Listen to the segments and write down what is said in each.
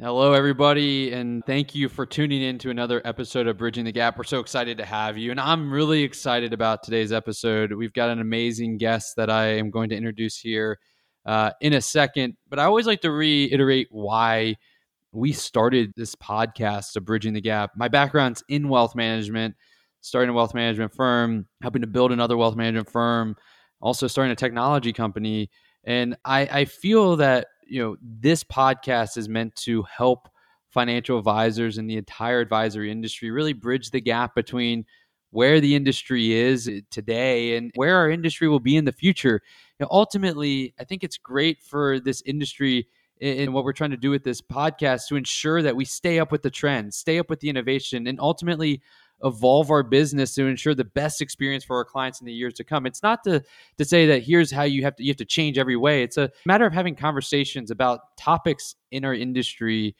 Hello, everybody, and thank you for tuning in to another episode of Bridging the Gap. We're so excited to have you, and I'm really excited about today's episode. We've got an amazing guest that I am going to introduce here uh, in a second, but I always like to reiterate why we started this podcast of Bridging the Gap. My background's in wealth management, starting a wealth management firm, helping to build another wealth management firm, also starting a technology company. And I, I feel that you know this podcast is meant to help financial advisors and the entire advisory industry really bridge the gap between where the industry is eh, today and where our industry will be in the future. You know, ultimately, I think it's great for this industry and what we're trying to do with this podcast to ensure that we stay up with the trends, stay up with the innovation, and ultimately evolve our business to ensure the best experience for our clients in the years to come. It's not to to say that here's how you have to you have to change every way. It's a matter of having conversations about topics in our industry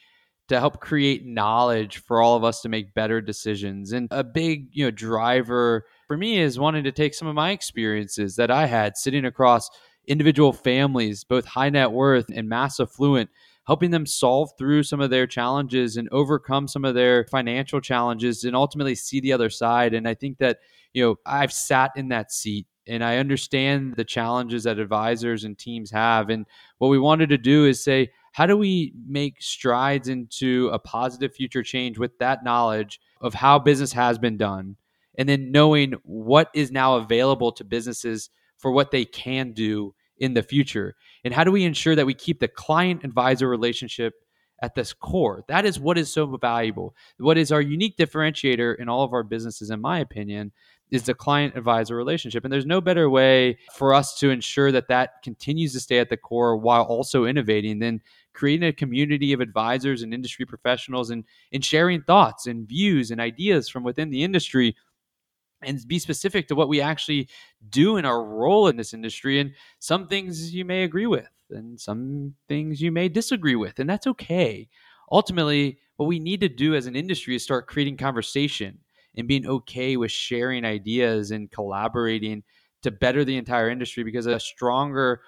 to help create knowledge for all of us to make better decisions. And a big, you know, driver for me is wanting to take some of my experiences that I had sitting across individual families, both high net worth and mass affluent, helping them solve through some of their challenges and overcome some of their financial challenges and ultimately see the other side. And I think that, you know, I've sat in that seat and I understand the challenges that advisors and teams have. And what we wanted to do is say, how do we make strides into a positive future change with that knowledge of how business has been done? And then knowing what is now available to businesses for what they can do in the future? And how do we ensure that we keep the client advisor relationship at this core? That is what is so valuable. What is our unique differentiator in all of our businesses, in my opinion, is the client advisor relationship. And there's no better way for us to ensure that that continues to stay at the core while also innovating than creating a community of advisors and industry professionals and, and sharing thoughts and views and ideas from within the industry and be specific to what we actually do in our role in this industry. And some things you may agree with, and some things you may disagree with, and that's okay. Ultimately, what we need to do as an industry is start creating conversation and being okay with sharing ideas and collaborating to better the entire industry because a stronger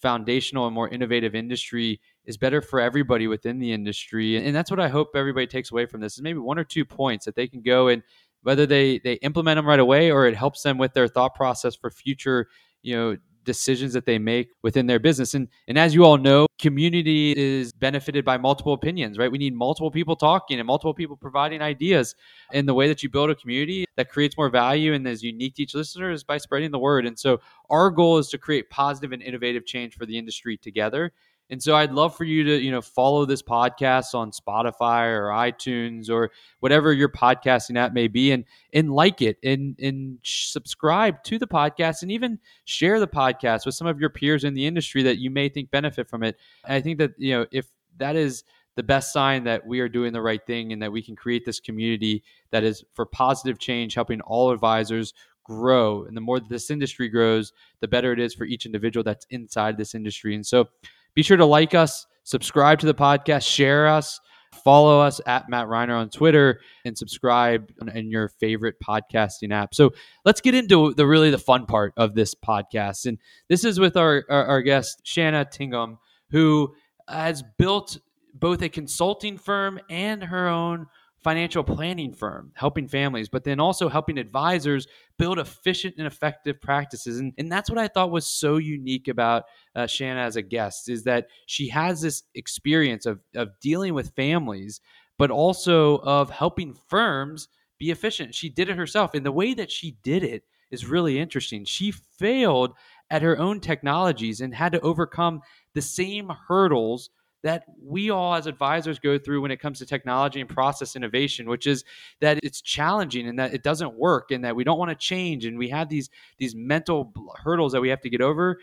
foundational and more innovative industry is better for everybody within the industry and that's what i hope everybody takes away from this is maybe one or two points that they can go and whether they they implement them right away or it helps them with their thought process for future you know decisions that they make within their business. And and as you all know community is benefited by multiple opinions right? We need multiple people talking and multiple people providing ideas. And the way that you build a community that creates more value and is unique to each listener is by spreading the word. And so our goal is to create positive and innovative change for the industry together and so I'd love for you to, you know, follow this podcast on Spotify or iTunes or whatever your podcasting app may be and and like it and and subscribe to the podcast and even share the podcast with some of your peers in the industry that you may think benefit from it. And I think that, you know, if that is the best sign that we are doing the right thing and that we can create this community that is for positive change, helping all advisors grow. And the more this industry grows, the better it is for each individual that's inside this industry. And so be sure to like us, subscribe to the podcast, share us, follow us at Matt Reiner on Twitter, and subscribe in your favorite podcasting app. So let's get into the really the fun part of this podcast. And this is with our, our, our guest, Shanna Tingom, who has built both a consulting firm and her own financial planning firm helping families, but then also helping advisors build efficient and effective practices. And, and that's what I thought was so unique about uh, Shanna as a guest is that she has this experience of, of dealing with families, but also of helping firms be efficient. She did it herself. And the way that she did it is really interesting. She failed at her own technologies and had to overcome the same hurdles that we all as advisors go through when it comes to technology and process innovation which is that it's challenging and that it doesn't work and that we don't want to change and we have these these mental hurdles that we have to get over.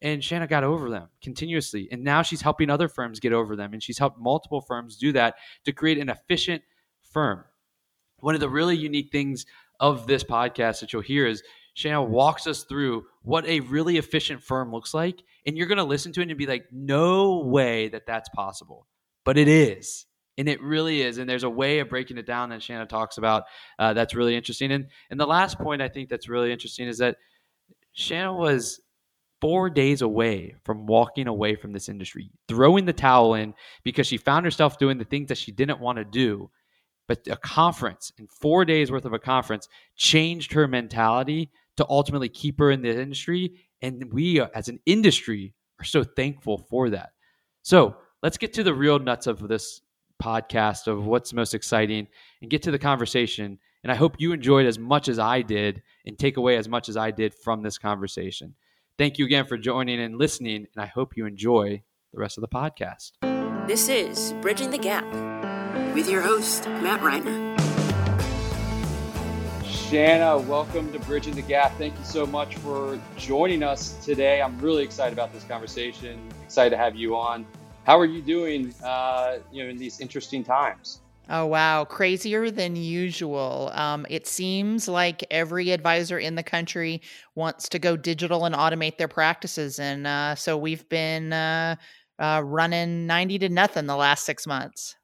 And Shanna got over them continuously and now she's helping other firms get over them and she's helped multiple firms do that to create an efficient firm. One of the really unique things of this podcast that you'll hear is Shanna walks us through what a really efficient firm looks like. And you're going to listen to it and be like, no way that that's possible. But it is. And it really is. And there's a way of breaking it down that Shanna talks about uh, that's really interesting. And, and the last point I think that's really interesting is that Shanna was four days away from walking away from this industry, throwing the towel in because she found herself doing the things that she didn't want to do. But a conference in four days worth of a conference changed her mentality to ultimately keep her in the industry. And we, uh, as an industry, are so thankful for that. So let's get to the real nuts of this podcast of what's most exciting and get to the conversation. And I hope you enjoyed as much as I did and take away as much as I did from this conversation. Thank you again for joining and listening, and I hope you enjoy the rest of the podcast. This is Bridging the Gap with your host, Matt Reiner. Shanna, welcome to Bridging the Gap. Thank you so much for joining us today. I'm really excited about this conversation. Excited to have you on. How are you doing? Uh, you know, in these interesting times. Oh, wow. Crazier than usual. Um, it seems like every advisor in the country wants to go digital and automate their practices. And uh, so we've been uh, uh, running 90 to nothing the last six months.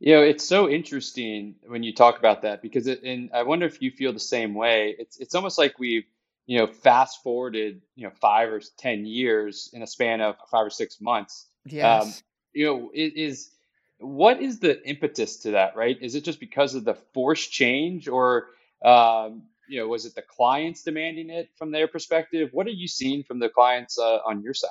You know, it's so interesting when you talk about that because, it, and I wonder if you feel the same way. It's it's almost like we've you know fast forwarded you know five or ten years in a span of five or six months. Yes. Um, you know, it is what is the impetus to that right is it just because of the force change or um, you know was it the clients demanding it from their perspective what are you seeing from the clients uh, on your side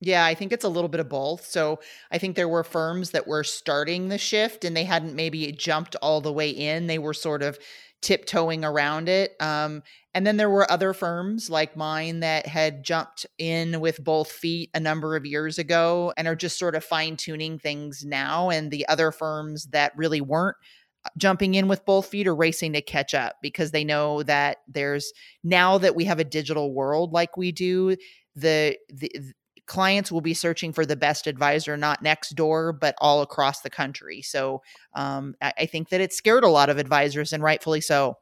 yeah, I think it's a little bit of both. So I think there were firms that were starting the shift and they hadn't maybe jumped all the way in. They were sort of tiptoeing around it. Um, and then there were other firms like mine that had jumped in with both feet a number of years ago and are just sort of fine tuning things now. And the other firms that really weren't uh, jumping in with both feet are racing to catch up because they know that there's now that we have a digital world like we do, the, the clients will be searching for the best advisor, not next door, but all across the country. So um, I, I think that it scared a lot of advisors, and rightfully so.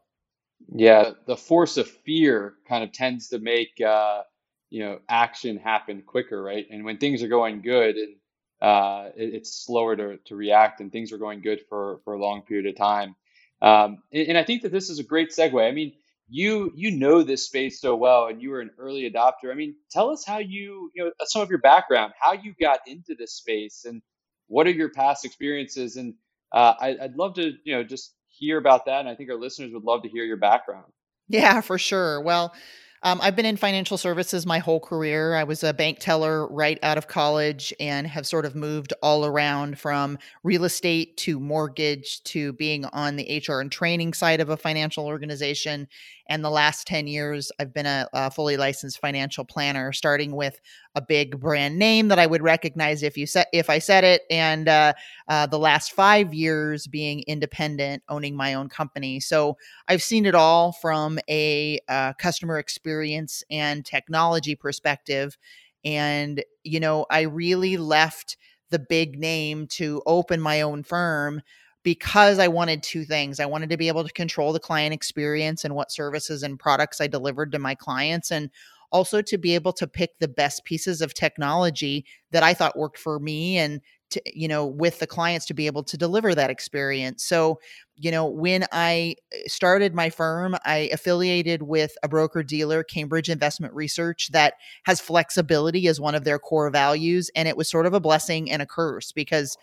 Yeah, the force of fear kind of tends to make uh, you know action happen quicker, right? And when things are going good, and uh, it, it's slower to, to react, and things are going good for for a long period of time. Um, and, and I think that this is a great segue. I mean, you you know this space so well and you were an early adopter i mean tell us how you you know some of your background how you got into this space and what are your past experiences and uh, I, i'd love to you know just hear about that and i think our listeners would love to hear your background yeah for sure well um, I've been in financial services my whole career. I was a bank teller right out of college and have sort of moved all around from real estate to mortgage to being on the HR and training side of a financial organization. And the last 10 years, I've been a, a fully licensed financial planner, starting with a big brand name that I would recognize if you said if I said it, and uh, uh, the last five years being independent, owning my own company. So I've seen it all from a uh, customer experience and technology perspective, and you know I really left the big name to open my own firm because I wanted two things. I wanted to be able to control the client experience and what services and products I delivered to my clients and also to be able to pick the best pieces of technology that I thought worked for me and to, you know with the clients to be able to deliver that experience. So, you know, when I eh, started my firm, I affiliated with a broker dealer, Cambridge Investment Research that has flexibility as one of their core values and it was sort of a blessing and a curse because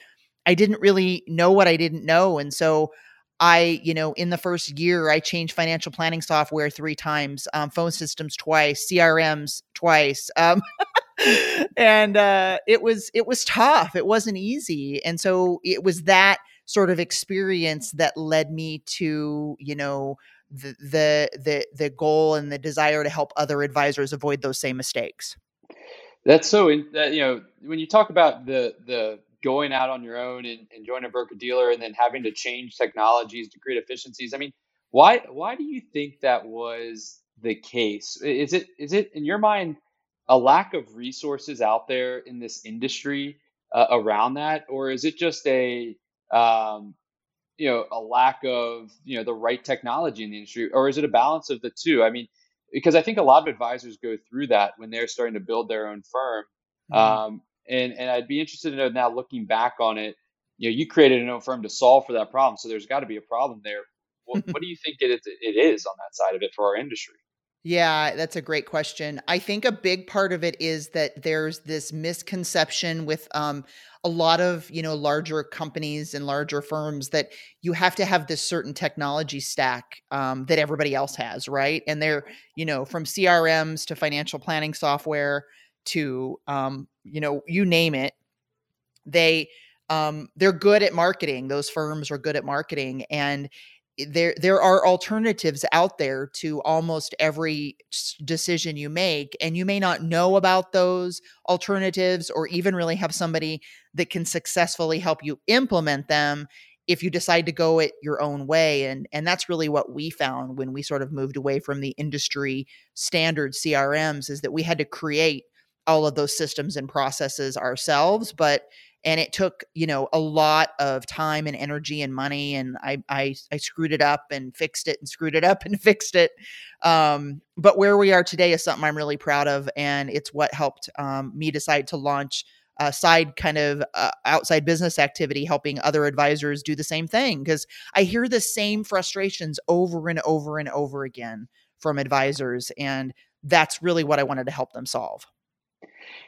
I didn't really know what I didn't know. And so I, you know, in the first year, I changed financial planning software three times, um, phone systems twice, CRMs twice. Um, and uh, it was it was tough. It wasn't easy, and so it was that sort of experience that led me to, you know, the the the the goal and the desire to help other advisors avoid those same mistakes. That's so. In, that, you know, when you talk about the the going out on your own and, and joining a broker dealer and then having to change technologies to create efficiencies. I mean, why why do you think that was the case? Is it is it in your mind a lack of resources out there in this industry uh, around that, or is it just a um, you know a lack of you know the right technology in the industry, or is it a balance of the two? I mean, because I think a lot of advisors go through that when they're starting to build their own firm. Mm-hmm. Um, and and I'd be interested to know now, looking back on it, you know, you created an own firm to solve for that problem, so there's got to be a problem there. What, what do you think it is, it is on that side of it for our industry? Yeah, that's a great question. I think a big part of it is that there's this misconception with um, a lot of you know larger companies and larger firms that you have to have this certain technology stack um, that everybody else has, right? And they're you know from CRMs to financial planning software to um, you know you name it, they um, they're good at marketing. Those firms are good at marketing, and there there are alternatives out there to almost every decision you make and you may not know about those alternatives or even really have somebody that can successfully help you implement them if you decide to go it your own way and and that's really what we found when we sort of moved away from the industry standard CRMs is that we had to create all of those systems and processes ourselves but and it took you know a lot of time and energy and money and I, I i screwed it up and fixed it and screwed it up and fixed it um, but where we are today is something i'm really proud of and it's what helped um, me decide to launch a side kind of uh, outside business activity helping other advisors do the same thing because i hear the same frustrations over and over and over again from advisors and that's really what i wanted to help them solve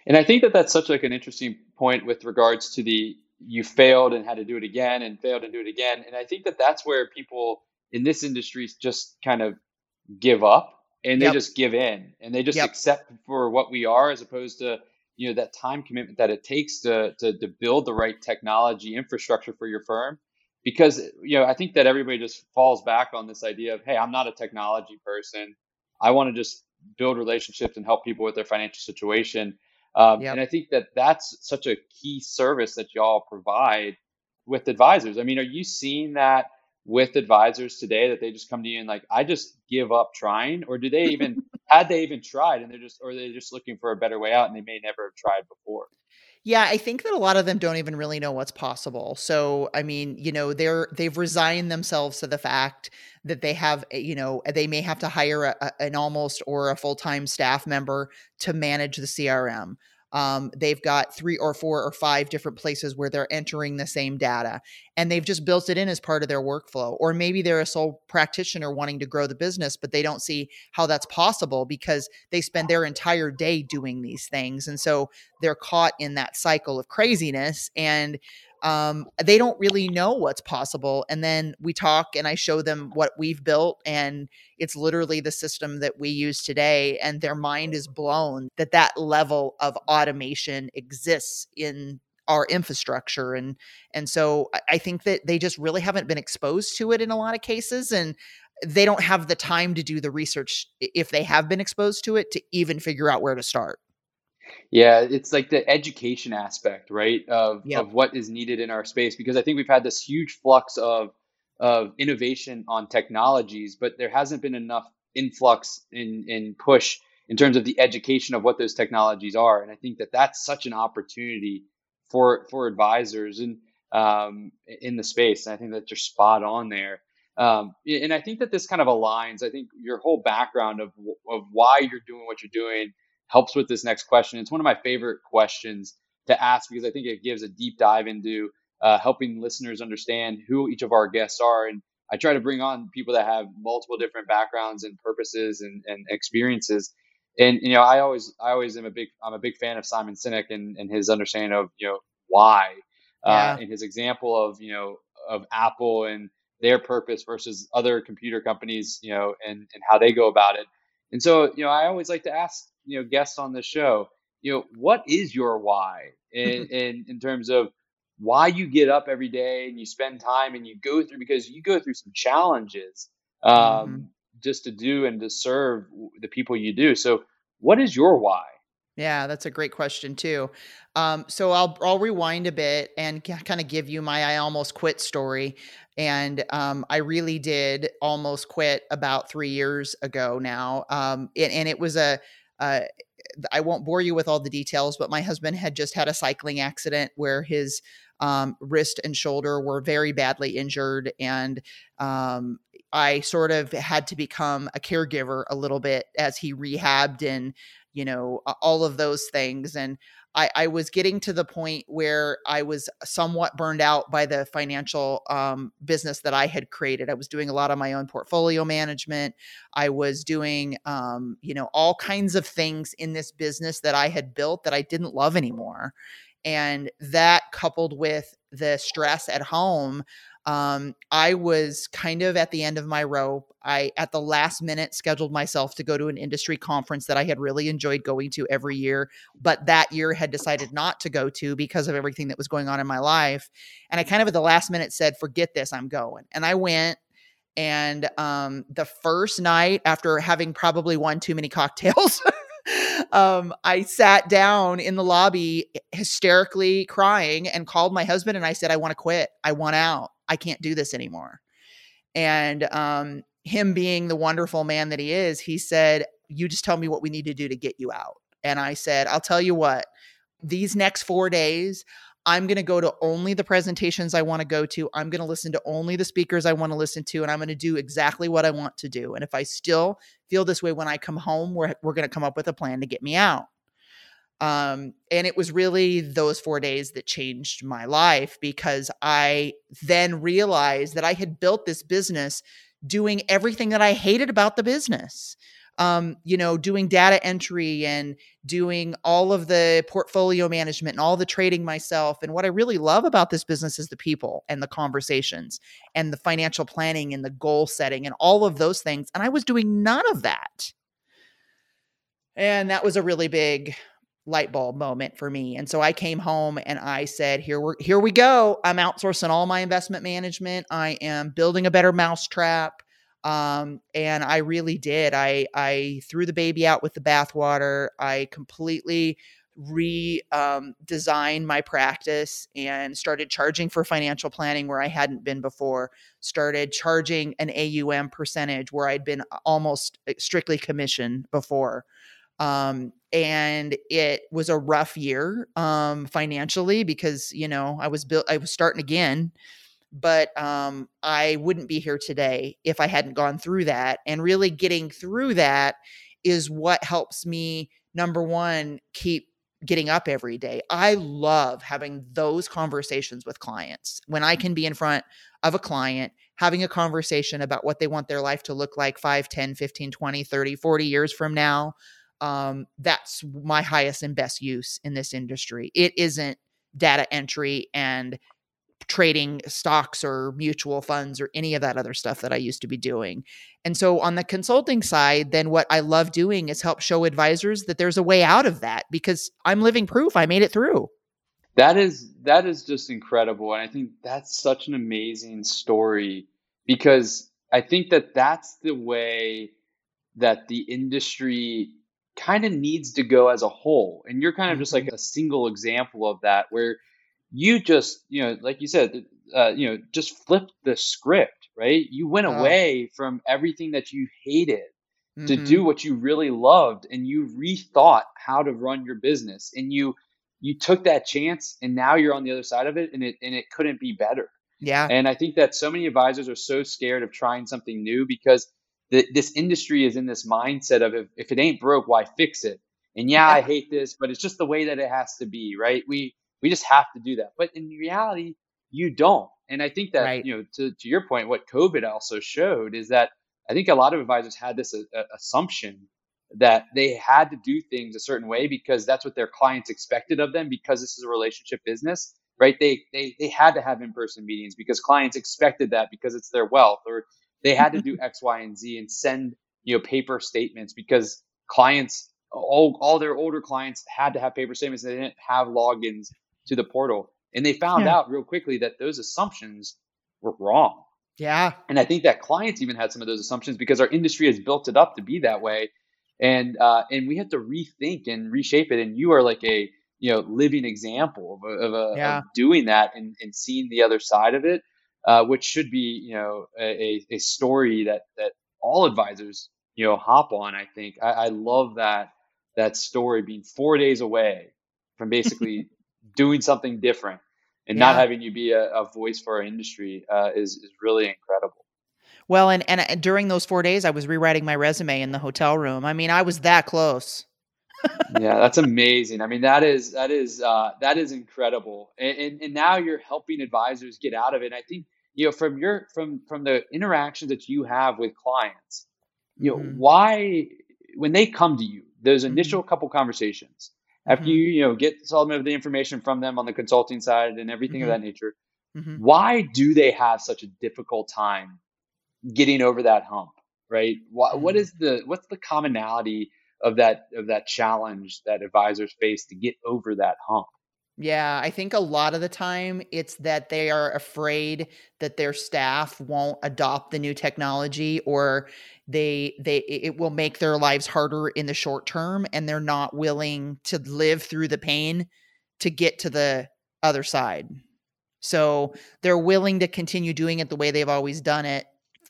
and I think that that's such like an interesting point with regards to the you failed and had to do it again and failed and do it again. And I think that that's where people in this industry just kind of give up and they yep. just give in and they just yep. accept for what we are as opposed to you know that time commitment that it takes to, to to build the right technology infrastructure for your firm because you know i think that everybody just falls back on this idea of hey i'm not a technology person i want to just build relationships and help people with their financial situation um, yep. And I think that that's such a key service that y'all provide with advisors. I mean, are you seeing that with advisors today that they just come to you and like, I just give up trying, or do they even had they even tried and they're just, or they're just looking for a better way out and they may never have tried before? Yeah, I think that a lot of them don't even really know what's possible. So, I mean, you know, they're they've resigned themselves to the fact that they have, eh, you know, they may have to hire a, an almost or a full-time staff member to manage the CRM. Um, they've got three or four or five different places where they're entering the same data and they've just built it in as part of their workflow. Or maybe they're a sole practitioner wanting to grow the business, but they don't see how that's possible because they spend their entire day doing these things. And so they're caught in that cycle of craziness. And um, they don't really know what's possible. And then we talk and I show them what we've built, and it's literally the system that we use today. And their mind is blown that that level of automation exists in our infrastructure and and so i think that they just really haven't been exposed to it in a lot of cases and they don't have the time to do the research if they have been exposed to it to even figure out where to start yeah, it's like the education aspect, right, of yep. of what is needed in our space because I think we've had this huge flux of of innovation on technologies, but there hasn't been enough influx in in push in terms of the education of what those technologies are, and I think that that's such an opportunity for for advisors and um, in the space. And I think that you're spot on there. Um, and I think that this kind of aligns. I think your whole background of of why you're doing what you're doing helps with this next question. It's one of my favorite questions to ask because I think it gives a deep dive into uh, helping listeners understand who each of our guests are. And I try to bring on people that have multiple different backgrounds and purposes and, and experiences. And you know, I always I always am a big I'm a big fan of Simon Sinek and, and his understanding of you know why uh, yeah. uh, and his example of you know of Apple and their purpose versus other computer companies, you know, and and how they go about it. And so, you know, I always like to ask you know guests on the show you know what is your why in, in in terms of why you get up every day and you spend time and you go through because you go through some challenges um, mm-hmm. just to do and to serve the people you do so what is your why yeah, that's a great question too. Um, so I'll I'll rewind a bit and kind of give you my I almost quit story. And um, I really did almost quit about three years ago now. Um, and, and, it was a uh, I won't bore you with all the details, but my husband had just had a cycling accident where his um, wrist and shoulder were very badly injured, and um, I sort of had to become a caregiver a little bit as he rehabbed and, you know, all of those things. And I, I was getting to the point where I was somewhat burned out by the financial um, business that I had created. I was doing a lot of my own portfolio management. I was doing, um, you know, all kinds of things in this business that I had built that I didn't love anymore. And that coupled with the stress at home, um, I was kind of at the end of my rope. I, at the last minute, scheduled myself to go to an industry conference that I had really enjoyed going to every year, but that year had decided not to go to because of everything that was going on in my life. And I kind of at the last minute said, forget this, I'm going. And I went. And um, the first night, after having probably one too many cocktails, um, I sat down in the lobby hysterically crying and called my husband and I said, I want to quit. I want out. I can't do this anymore. And um, him being the wonderful man that he is, he said, You just tell me what we need to do to get you out. And I said, I'll tell you what, these next four days, I'm going to go to only the presentations I want to go to. I'm going to listen to only the speakers I want to listen to, and I'm going to do exactly what I want to do. And if I still feel this way when I come home, we're, we're going to come up with a plan to get me out. Um, and it was really those four days that changed my life because I then realized that I had built this business doing everything that I hated about the business. Um, you know, doing data entry and doing all of the portfolio management and all the trading myself. And what I really love about this business is the people and the conversations and the financial planning and the goal setting and all of those things. And I was doing none of that. And that was a really big light bulb moment for me. And so I came home and I said, here we here we go. I'm outsourcing all my investment management. I am building a better mousetrap. Um, and I really did. I I threw the baby out with the bathwater. I completely redesigned um, my practice and started charging for financial planning where I hadn't been before. Started charging an AUM percentage where I'd been almost eh, strictly commission before. Um, and it was a rough year um, financially because you know I was built I was starting again but um, I wouldn't be here today if I hadn't gone through that and really getting through that is what helps me number 1 keep getting up every day. I love having those conversations with clients. When I can be in front of a client having a conversation about what they want their life to look like 5, 10, 15, 20, 30, 40 years from now, um, that's my highest and best use in this industry. It isn't data entry and trading stocks or mutual funds or any of that other stuff that I used to be doing. And so on the consulting side, then what I love doing is help show advisors that there's a way out of that because I'm living proof I made it through. That is that is just incredible and I think that's such an amazing story because I think that that's the way that the industry kind of needs to go as a whole. And you're kind of just like mm-hmm. a single example of that, where you just, you know, like you said, uh, you know, just flipped the script, right? You went away from everything that you hated mm-hmm. to do what you really loved, and you rethought how to run your business, and you you took that chance, and now you're on the other side of it, and it and it couldn't be better. Yeah. And I think that so many advisors are so scared of trying something new because the, this industry is in this mindset of if, if it ain't broke, why fix it? And yeah, I hate this, but it's just the way that it has to be, right? We we just have to do that. But in reality, you don't. And I think that right. you know, to to your point, what COVID also showed is that I think a lot of advisors had this uh, uh, assumption that they had to do things a certain way because that's what their clients expected of them because this is a relationship business right they they they had to have in-person meetings because clients expected that because it's their wealth or they had to do X, Y, and Z and send you know paper statements because clients all all their older clients had to have paper statements. They didn't have logins to the portal, and they found yeah. out real quickly that those assumptions were wrong. Yeah, and I think that clients even had some of those assumptions because our industry has built it up to be that way, and uh, and we have to rethink and reshape it. And you are like a you know living example of, a, of, a, yeah. of doing that and, and seeing the other side of it uh, which should be you know a, a story that that all advisors you know hop on. I think I, I love that that story being four days away from basically doing something different and yeah. not having you be a, a voice for our industry uh, is is really incredible. Well, and, and and during those four days, I was rewriting my resume in the hotel room. I mean, I was that close. yeah, that's amazing. I mean, that is that is uh, that is incredible. And, and and now you're helping advisors get out of it. And I think you know from your from from the interactions that you have with clients, you know mm-hmm. why when they come to you, those mm-hmm. initial mm-hmm. couple conversations after mm-hmm. you you know get some of the information from them on the consulting side and everything of mm-hmm. that nature. Mm-hmm. Why do they have such a difficult time getting over that hump? Right? What, what is the what's the commonality? of that of that challenge that advisors face to get over that hump. Yeah, I think a lot of the time it's that they are afraid that their staff won't adopt the new technology or they they it will make their lives harder in the short term and they're not willing to live through the pain to get to the other side. So they're willing to continue doing it the way they've always done it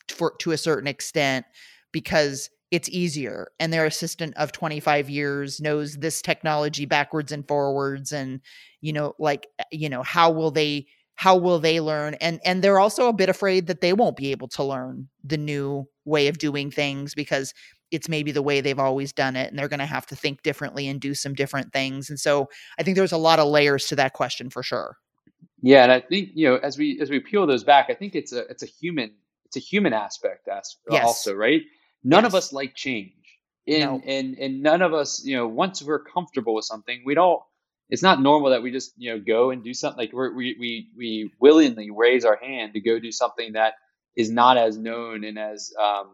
for to a certain extent because it's easier and their assistant of 25 years knows this technology backwards and forwards and you know like eh, you know how will they how will they learn? And and they're also a bit afraid that they won't be able to learn the new way of doing things because it's maybe the way they've always done it and they're going to have to think differently and do some different things. And so i think there's a lot of layers to that question for sure. Yeah and i think you know as we as we peel those back i think it's a it's a human it's a human aspect as, yes. also right None yes. of us like change. And, no. and and none of us, you know, once we're comfortable with something, we don't it's not normal that we just, you know, go and do something like we we we we willingly raise our hand to go do something that is not as known and as um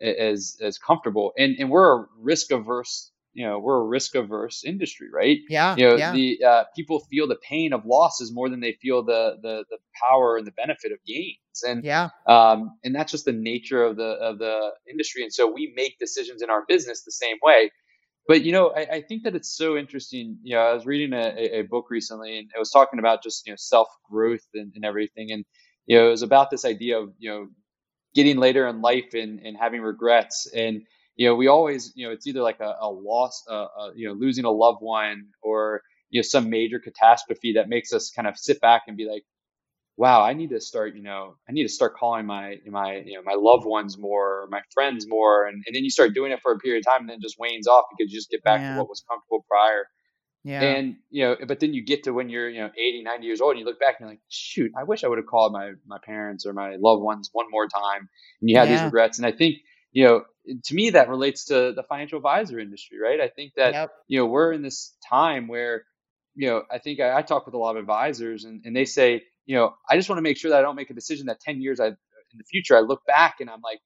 as as comfortable. And and we're a risk averse you know we're a risk averse industry right? Yeah you know yeah. the uh, people feel the pain of losses more than they feel the the the power and the benefit of gains. And yeah. um and that's just the nature of the of the industry. And so we make decisions in our business the same way. But you know I, I think that it's so interesting. You know i was reading a, a book recently and it was talking about just you know self growth and, and everything. And you know it was about this idea of you know getting later in life and, and having regrets. And you know, we always, you know, it's either like a, a loss, uh, uh, you know, losing a loved one or, you know, some major catastrophe that makes us kind of sit back and be like, wow, I need to start, you know, I need to start calling my, my, you know, my loved ones more, my friends more. And, and then you start doing it for a period of time and then it just wanes off because you just get back yeah. to what was comfortable prior. Yeah. And, you know, but then you get to when you're, you know, 80, 90 years old and you look back and you're like, shoot, I wish I would have called my, my parents or my loved ones one more time. And you have yeah. these regrets. And I think, you know, to me that relates to the financial advisor industry, right? I think that yep. you know we're in this time where you know I think I, I talk with a lot of advisors and, and they say you know I just want to make sure that I don't make a decision that ten years I in the future I look back and I'm like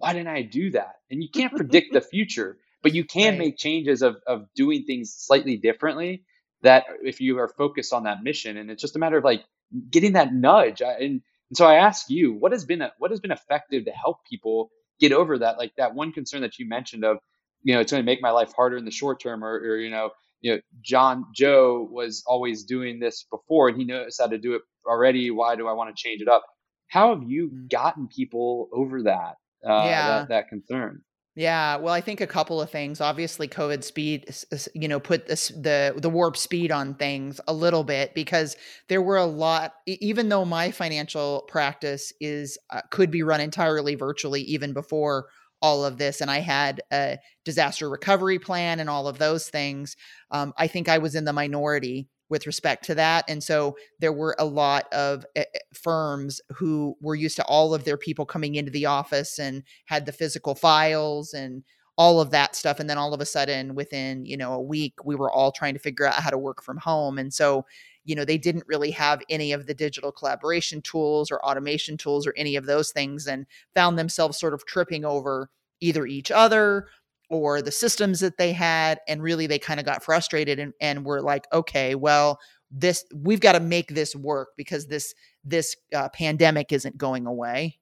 why didn't I do that? And you can't predict the future, but you can right. make changes of of doing things slightly differently. That if you are focused on that mission, and it's just a matter of like getting that nudge. and, and so I ask you, what has been a, what has been effective to help people get over that like that one concern that you mentioned of you know it's going to make my life harder in the short term or, or you know you know john joe was always doing this before and he knows how to do it already why do i want to change it up how have you mm. gotten people over that uh, yeah. that, that concern yeah, well, I think a couple of things. Obviously, COVID speed, you know, put this, the the warp speed on things a little bit because there were a lot. Even though my financial practice is uh, could be run entirely virtually, even before all of this, and I had a disaster recovery plan and all of those things. Um, I think I was in the minority with respect to that. And so there were a lot of uh, firms who were used to all of their people coming into the office and had the physical files and all of that stuff and then all of a sudden within you know a week we were all trying to figure out how to work from home and so you know they didn't really have any of the digital collaboration tools or automation tools or any of those things and found themselves sort of tripping over either each other or the systems that they had and really they kind of got frustrated and, and were like okay well this we've got to make this work because this this uh, pandemic isn't going away.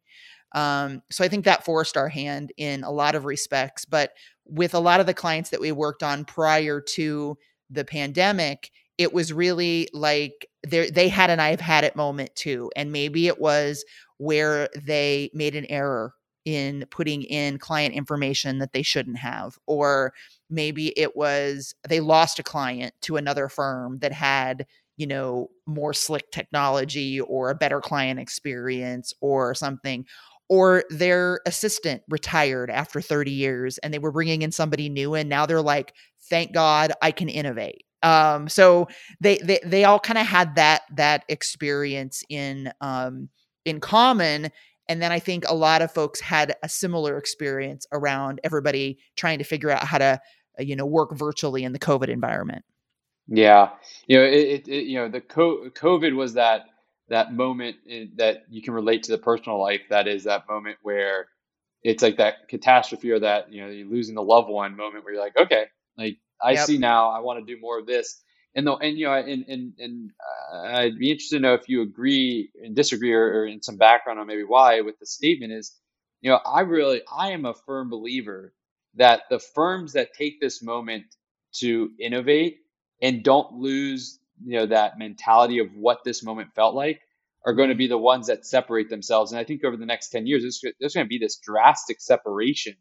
Um, so i think that forced our hand in a lot of respects but with a lot of the clients that we worked on prior to the pandemic it was really like they they had an i've had it moment too and maybe it was where they made an error in putting in client information that they shouldn't have or maybe it was they lost a client to another firm that had you know more slick technology or a better client experience or something or their assistant retired after 30 years and they were bringing in somebody new and now they're like thank god i can innovate. Um so they they, they all kind of had that that experience in um in common and then i think a lot of folks had a similar experience around everybody trying to figure out how to uh, you know work virtually in the covid environment. Yeah. You know it, it, you know the covid was that that moment in, that you can relate to the personal life. That is that moment where it's like that catastrophe or that you know you're losing the loved one moment where you're like okay like i yep. see now i want to do more of this and though and you know and and, and uh, i'd be interested to know if you agree and disagree or, or in some background on maybe why with the statement is you know i really i am a firm believer that the firms that take this moment to innovate and don't lose you know that mentality of what this moment felt like are going to be the ones that separate themselves. And I think over the next ten years, there's, there's going to be this drastic separation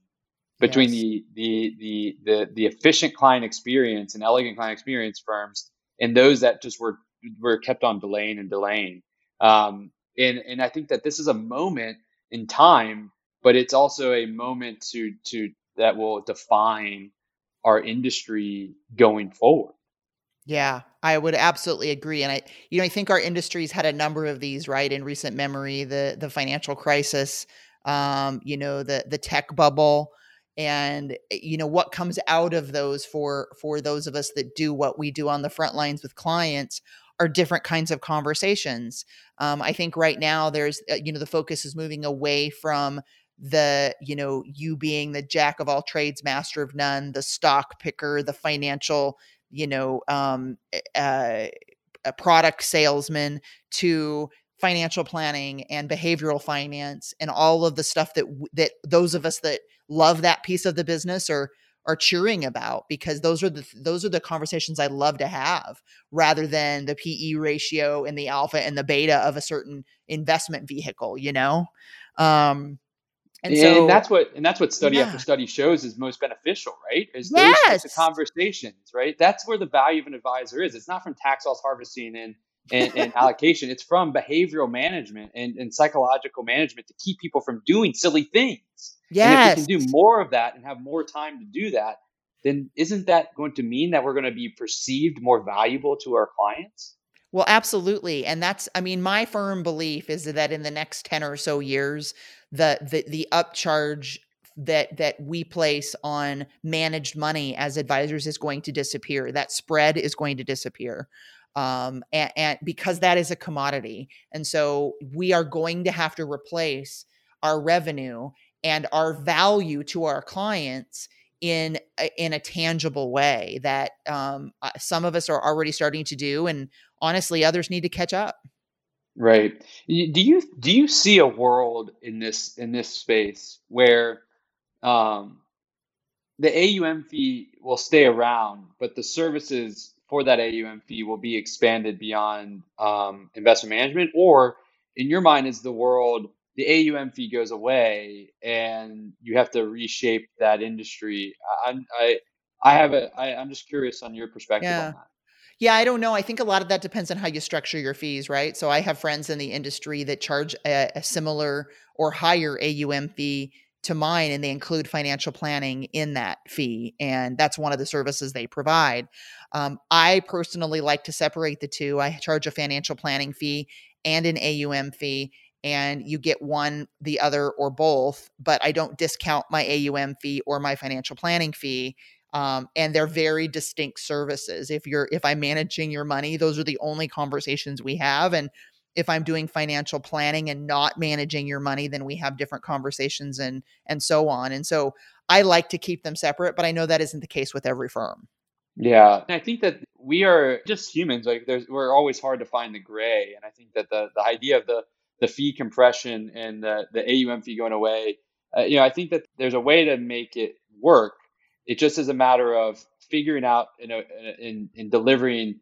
between yes. the, the the the the efficient client experience and elegant client experience firms and those that just were were kept on delaying and delaying. Um, and and I think that this is a moment in time, but it's also a moment to to that will define our industry going forward. Yeah, I would absolutely agree. And I, you know, I think our industry's had a number of these, right, in recent memory. The the financial crisis, um, you know, the the tech bubble, and eh, you know what comes out of those for for those of us that do what we do on the front lines with clients are different kinds of conversations. Um, I think right now there's, uh, you know, the focus is moving away from the you know you being the jack of all trades master of none the stock picker the financial you know um, eh, uh, a product salesman to financial planning and behavioral finance and all of the stuff that that those of us that love that piece of the business or are cheering about because those are the those are the conversations I love to have rather than the PE ratio and the alpha and the beta of a certain investment vehicle, you know. Um, and, and so that's what and that's what study yeah. after study shows is most beneficial, right? Is those yes. types of conversations, right? That's where the value of an advisor is. It's not from tax loss harvesting and and, and allocation. It's from behavioral management and, and psychological management to keep people from doing silly things. Yes. And if we can do more of that and have more time to do that, then isn't that going to mean that we're going to be perceived more valuable to our clients? Well, absolutely. And that's, I mean, my firm belief is that in the next 10 or so years, the the the upcharge that that we place on managed money as advisors is going to disappear. That spread is going to disappear. Um, and, and because that is a commodity. And so we are going to have to replace our revenue and our value to our clients in in a tangible way that um, uh, some of us are already starting to do and honestly others need to catch up Right. Do you do you see a world in this in this space where um, the AUM fee will stay around, but the services for that AUM fee will be expanded beyond um, investment management? Or in your mind, is the world the AUM fee goes away and you have to reshape that industry? I I I have a I, I'm just curious on your perspective yeah. on that. Yeah, I don't know. I think a lot of that depends on how you structure your fees, right? So I have friends in the industry that charge a, a similar or higher AUM fee to mine and they include financial planning in that fee and that's one of the services they provide. Um, i personally like to separate the two. I charge a financial planning fee and an aum fee and you get one the other or both but i don't discount my aum fee or my financial planning fee um, and they're very distinct services. If you're if i'm managing your money those are the only conversations we have and if i'm doing financial planning and not managing your money then we have different conversations and and so on. And so i like to keep them separate but i know that isn't the case with every firm. Yeah. I think that we are just humans like there's we're always hard to find the gray. And i think that the the idea of the the fee compression and the the aum fee going away uh, you know i think that there's a way to make it work. It just is a matter of figuring out you know in, in delivering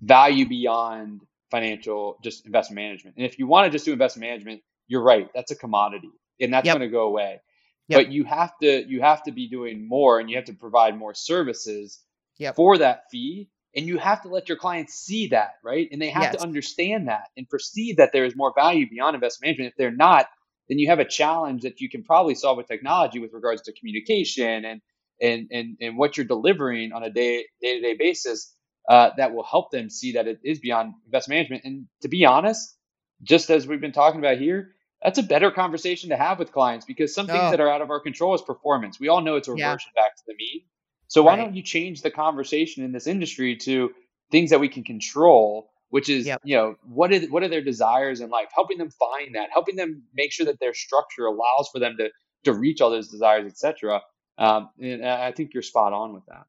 value beyond financial just investment management. And if you want to just do investment management, you're right. That's a commodity and that's yep. going to go away. Yep. But you have to you have to be doing more and you have to provide more services yep. for that fee and you have to let your clients see that, right? And they have yes. to understand that and perceive that there is more value beyond investment management. If they're not, then you have a challenge that you can probably solve with technology with regards to communication and and and, and what you're delivering on a day day to day basis uh, that will help them see that it is beyond investment management. And to be honest, just as we've been talking about here, that's a better conversation to have with clients because some things Oh, that are out of our control is performance. We all know it's a yeah, reversion back to the mean. So why right. don't you change the conversation in this industry to things that we can control, which is, Yep. you know, what is what are their desires in life, helping them find that, helping them make sure that their structure allows for them to to reach all those desires, etc. Um, and I think you're spot on with that.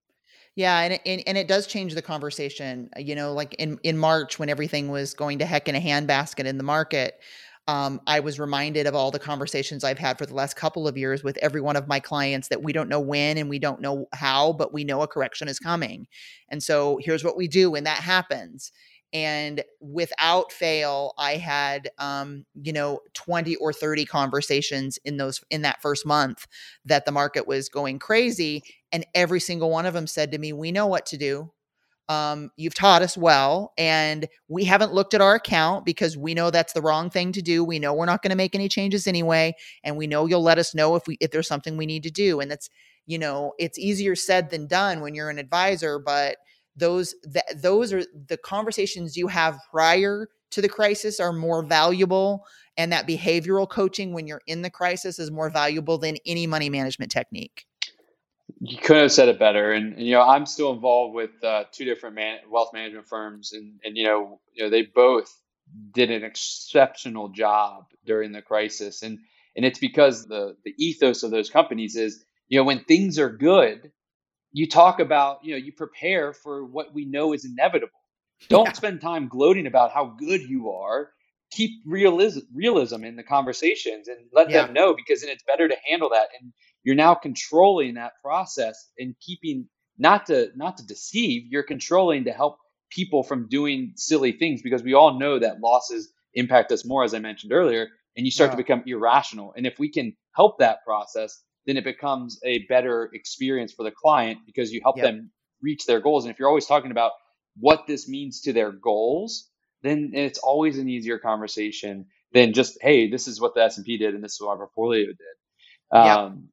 Yeah, and and, and it does change the conversation. uh, You know, like in in March when everything was going to heck in a handbasket in the market, um, I was reminded of all the conversations I've had for the last couple of years with every one of my clients that we don't know when and we don't know how, but we know a correction is coming. And so here's what we do when that happens. And without fail, I had um, you know, 20 or 30 conversations in those in that first month that the market was going crazy and every single one of them said to me, We know what to do. Um, you've taught us well, and we haven't looked at our account because we know that's the wrong thing to do. We know we're not going to make any changes anyway, and we know you'll let us know if we if there's something we need to do. And that's you know, it's easier said than done when you're an advisor, but those that those are the conversations you have prior to the crisis are more valuable and that behavioral coaching when you're in the crisis is more valuable than any money management technique. You couldn't have said it better. And, and, you know, I'm still involved with uh, two different man- wealth management firms, and and you know, you know, they both did an exceptional job during the crisis, and and it's because the the ethos of those companies is, you know, when things are good, you talk about, you know, you prepare for what we know is inevitable. Don't Yeah. spend time gloating about how good you are. Keep realism, realism in the conversations and let Yeah. them know because then it's better to handle that. And you're now controlling that process and keeping not to not to deceive, you're controlling to help people from doing silly things because we all know that losses impact us more, as I mentioned earlier, and you start to become irrational. And if we can help that process, then it becomes a better experience for the client because you help Yep. them reach their goals. And if you're always talking about what this means to their goals, then it's always an easier conversation than just, hey, this is what the S&P did and this is what our portfolio did. Yep. Um,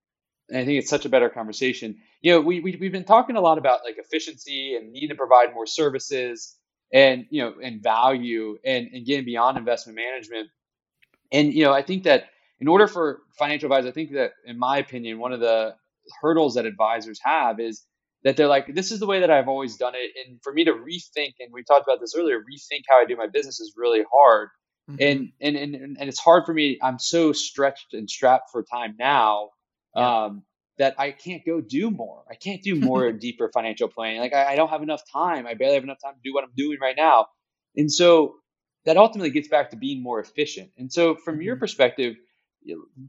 and I think it's such a better conversation. You know, we, we we've been talking a lot about like efficiency and need to provide more services and you know and value and, and getting beyond investment management. And you know, I think that in order for financial advisors, I think that in my opinion, one of the hurdles that advisors have is that they're like, this is the way that I've always done it. And for me to rethink, and we talked about this earlier, rethink how I do my business is really hard. Mhm. And and and, and it's hard for me. I'm so stretched and strapped for time now Yeah. um, that I can't go do more. I can't do more deeper financial planning. Like I, I don't have enough time. I barely have enough time to do what I'm doing right now. And so that ultimately gets back to being more efficient. And so from your Mhm. perspective,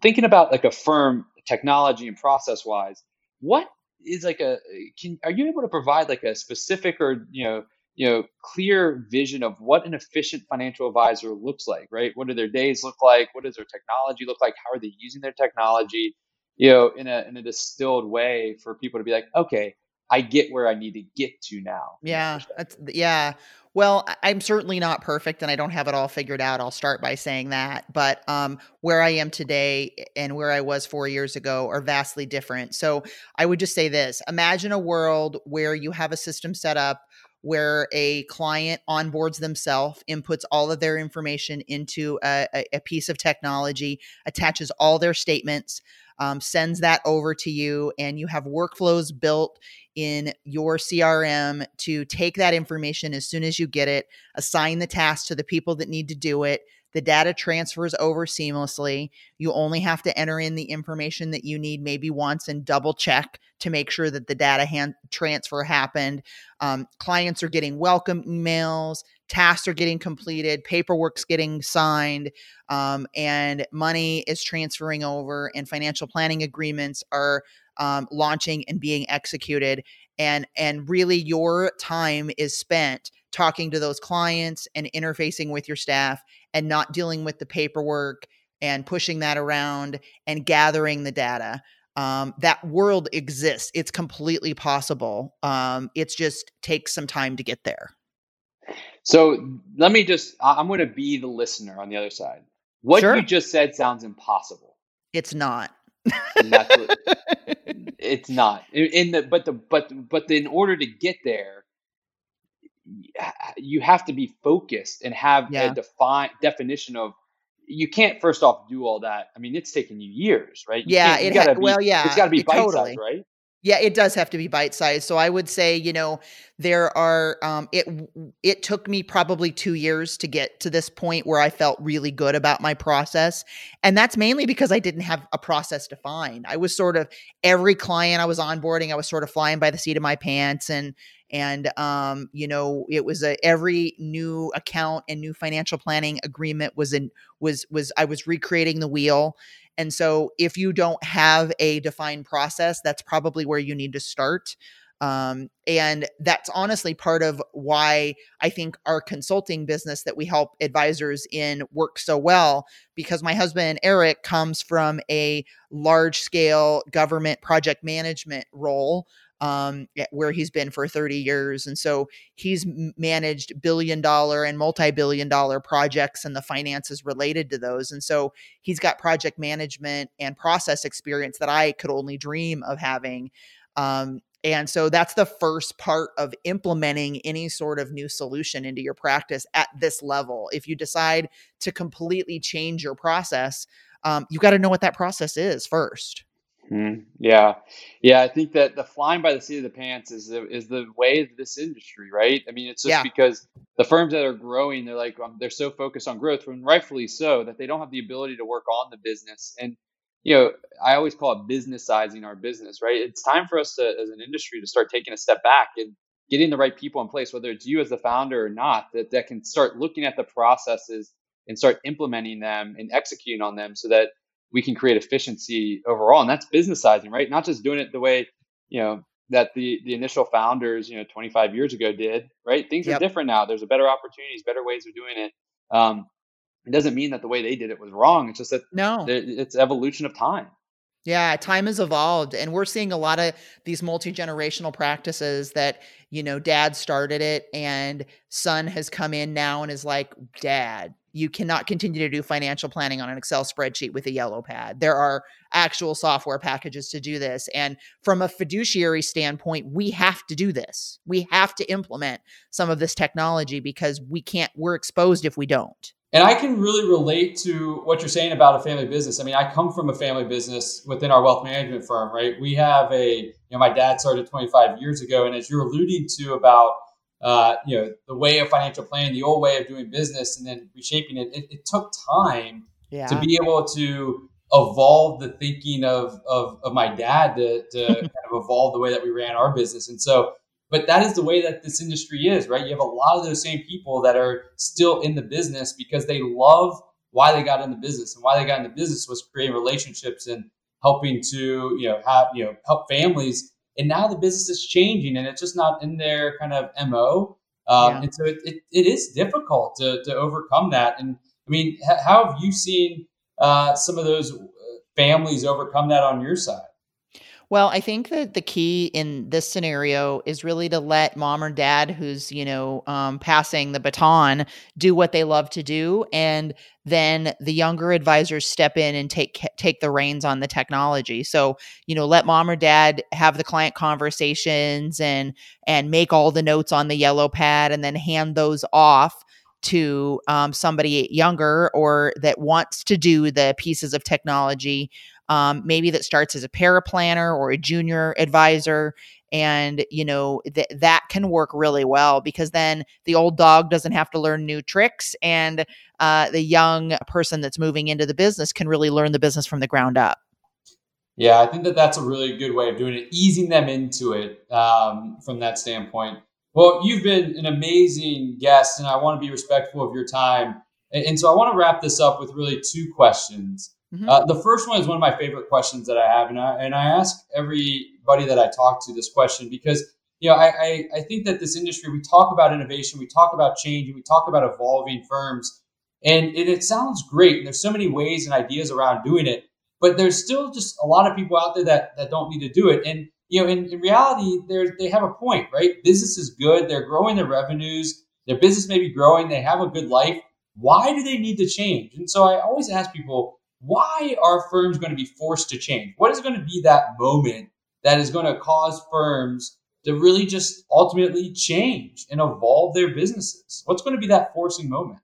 thinking about like a firm technology and process wise, what is like a can are you able to provide like a specific or you know you know clear vision of what an efficient financial advisor looks like right? What do their days look like? What does their technology look like? How are they using their technology you know in a in a distilled way for people to be like okay i get where i need to get to now Yeah, that's yeah. Well, I'm certainly not perfect and I don't have it all figured out. I'll start by saying that. But um, where I am today and where I was four years ago are vastly different. So I would just say this imagine a world where you have a system set up where a client onboards themselves, inputs all of their information into a, a piece of technology, attaches all their statements, um, sends that over to you, and you have workflows built in your CRM to take that information as soon as you get it, assign the task to the people that need to do it. The data transfers over seamlessly. You only have to enter in the information that you need maybe once and double check to make sure that the data hand transfer happened. Um, clients are getting welcome emails, tasks are getting completed, paperwork's getting signed, um, and money is transferring over, and financial planning agreements are um, launching and being executed and and really your time is spent talking to those clients and interfacing with your staff and not dealing with the paperwork and pushing that around and gathering the data. Um, that world exists. It's completely possible. Um, it's just takes some time to get there so let me just i'm going to be the listener on the other side What Sure. you just said sounds impossible. It's not. What, it's not. In the but the but but in order to get there, you have to be focused and have Yeah. a defined definition of. You can't first off do all that. I mean, it's taken you years, right? You Yeah, you it got to be. Well, yeah, it's got to be bite totally. sized, right? Yeah, it does have to be bite sized. So I would say, you know, there are um it it took me probably 2 years to get to this point where I felt really good about my process. And that's mainly because I didn't have a process defined. I was sort of every client I was onboarding, I was sort of flying by the seat of my pants and and um you know, it was a every new account and new financial planning agreement was in was was I was recreating the wheel and so, if you don't have a defined process, that's probably where you need to start. Um, and that's honestly part of why I think our consulting business that we help advisors in works so well. Because my husband, Eric, comes from a large scale government project management role um, eh, where he's been for 30 years. And so he's managed billion dollar and multi billion dollar projects and the finances related to those. And so he's got project management and process experience that I could only dream of having. Um, and so that's the first part of implementing any sort of new solution into your practice at this level. If you decide to completely change your process, um, you got to know what that process is first. Mhm. Yeah, yeah. I think that the flying by the seat of the pants is the is the way of this industry, right? I mean, it's just Yeah. because the firms that are growing, they're like um, they're so focused on growth, and rightfully so, that they don't have the ability to work on the business. And you know, I always call it businessizing our business, right? It's time for us to, as an industry, to start taking a step back and getting the right people in place, whether it's you as the founder or not, that that can start looking at the processes and start implementing them and executing on them, so that we can create efficiency overall. And that's business sizing, right? Not just doing it the way you know that the the initial founders you know 25 years ago did right? Things are different now. There's a better opportunities better ways of doing it. Um it doesn't mean that the way they did it was wrong. It's just that No. it's evolution of time. Yeah, time has evolved, and we're seeing a lot of these multi generational practices that you know, dad started it, and son has come in now and is like, "Dad, you cannot continue to do financial planning on an Excel spreadsheet with a yellow pad. There are actual software packages to do this, and from a fiduciary standpoint, we have to do this. We have to implement some of this technology because we can't. We're exposed if we don't." And I can really relate to what you're saying about a family business. I mean, I come from a family business within our wealth management firm, right? We have a, you know, my dad started 25 years ago. And as you're alluding to about, uh, you know, the way of financial planning, the old way of doing business, and then reshaping it, it, it took time Yeah. to be able to evolve the thinking of, of, of my dad to, to kind of evolve the way that we ran our business. And so, but that is the way that this industry is, right? You have a lot of those same people that are still in the business because they love why they got in the business. And why they got in the business was creating relationships and helping to, you know, have, you know, help families. And now the business is changing and it's just not in their kind of MO. Um, Yeah. And so it, it, it is difficult to, to overcome that. And I mean, how have you seen uh, some of those uh, families overcome that on your side? Well, I think that the key in this scenario is really to let mom or dad who's, you know, um, passing the baton do what they love to do. And then the younger advisors step in and take take the reins on the technology. So, you know, let mom or dad have the client conversations and and make all the notes on the yellow pad and then hand those off to um, somebody younger or that wants to do the pieces of technology um, maybe that starts as a paraplanner or a junior advisor and you know th- that can work really well because then the old dog doesn't have to learn new tricks and uh, the young person that's moving into the business can really learn the business from the ground up Yeah, I think that that's a really good way of doing it, easing them into it um, from that standpoint. Well, you've been an amazing guest, and I want to be respectful of your time. And so I want to wrap this up with really two questions. Mhm. Uh, the first one is one of my favorite questions that I have, and I, and I ask everybody that I talk to this question because you know I, I, I think that this industry we talk about innovation, we talk about change, and we talk about evolving firms, and it, it sounds great. And there's so many ways and ideas around doing it, but there's still just a lot of people out there that that don't need to do it. And you know, in, in reality, they they have a point, right? Business is good; they're growing their revenues, their business may be growing, they have a good life, why do they need to change? And so I always ask people, why are firms going to be forced to change? What is going to be that moment that is going to cause firms to really just ultimately change and evolve their businesses? What's going to be that forcing moment?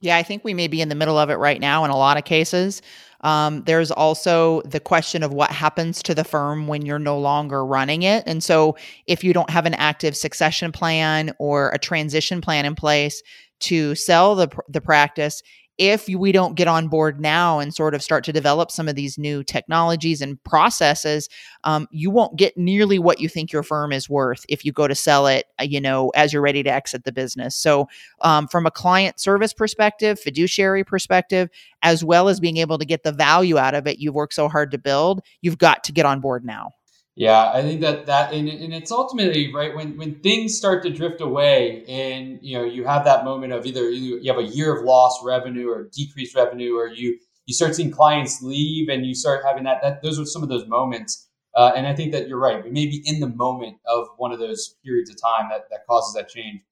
Yeah, I think we may be in the middle of it right now in a lot of cases. Um, there's also the question of what happens to the firm when you're no longer running it. And so, if you don't have an active succession plan or a transition plan in place to sell the, the practice, if we don't get on board now and sort of start to develop some of these new technologies and processes, um, you won't get nearly what you think your firm is worth if you go to sell it, uh, you know, as you're ready to exit the business. So, um, from a client service perspective, fiduciary perspective, as well as being able to get the value out of it you've worked so hard to build, you've got to get on board now. Yeah, I think that that and, and it's ultimately right when when things start to drift away, and you know you have that moment of either you have a year of lost revenue or decreased revenue, or you you start seeing clients leave, and you start having that. That those are some of those moments, uh, and I think that you're right. We may be in the moment of one of those periods of time that that causes that change.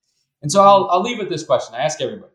And so I'll I'll leave with this question. I ask everybody,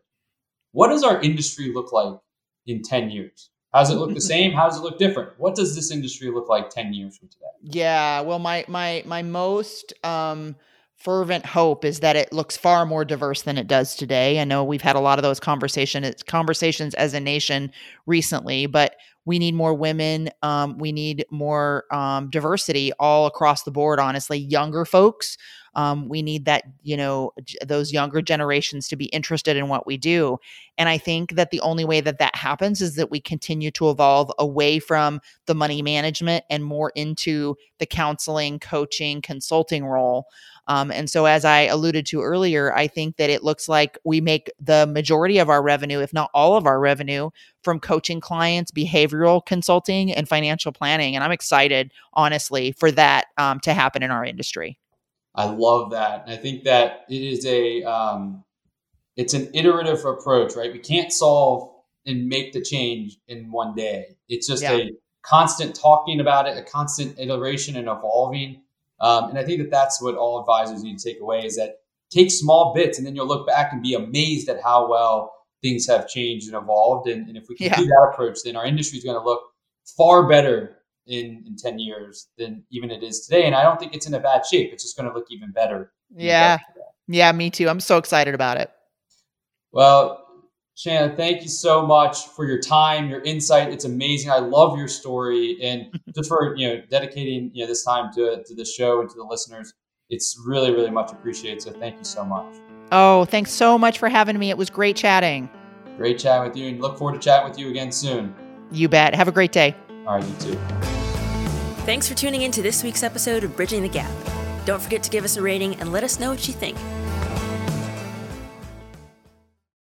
what does our industry look like in ten years? How does it look the same? How does it look different? What does this industry look like 10 years from today? Yeah, well my my my most um fervent hope is that it looks far more diverse than it does today. I know we've had a lot of those conversations conversations as a nation recently, but we need more women. Um, we need more um, diversity all across the board. Honestly, younger folks um, we need that, you know, those younger generations to be interested in what we do. And I think that the only way that that happens is that we continue to evolve away from the money management and more into the counseling, coaching, consulting role. Um, and so, as I alluded to earlier, I think that it looks like we make the majority of our revenue, if not all of our revenue, from coaching clients, behavioral consulting, and financial planning. And I'm excited, honestly, for that um, to happen in our industry. I love that. And I think that it is a um, it's an iterative approach, right? We can't solve and make the change in one day. It's just yeah. a constant talking about it, a constant iteration and evolving. Um, and I think that that's what all advisors need to take away is that take small bits and then you'll look back and be amazed at how well things have changed and evolved. And, and if we can yeah. do that approach, then our industry is going to look far better in, in 10 years than even it is today. And I don't think it's in a bad shape. It's just going to look even better. Yeah. Yeah, me too. I'm so excited about it. Well, Shanna, thank you so much for your time, your insight. It's amazing. I love your story and just for, you know, dedicating, you know, this time to, to the show and to the listeners. It's really, really much appreciated. So thank you so much. Oh, thanks so much for having me. It was great chatting. Great chatting with you and look forward to chatting with you again soon. You bet. Have a great day. All right, you too. Thanks for tuning in to this week's episode of Bridging the Gap. Don't forget to give us a rating and let us know what you think.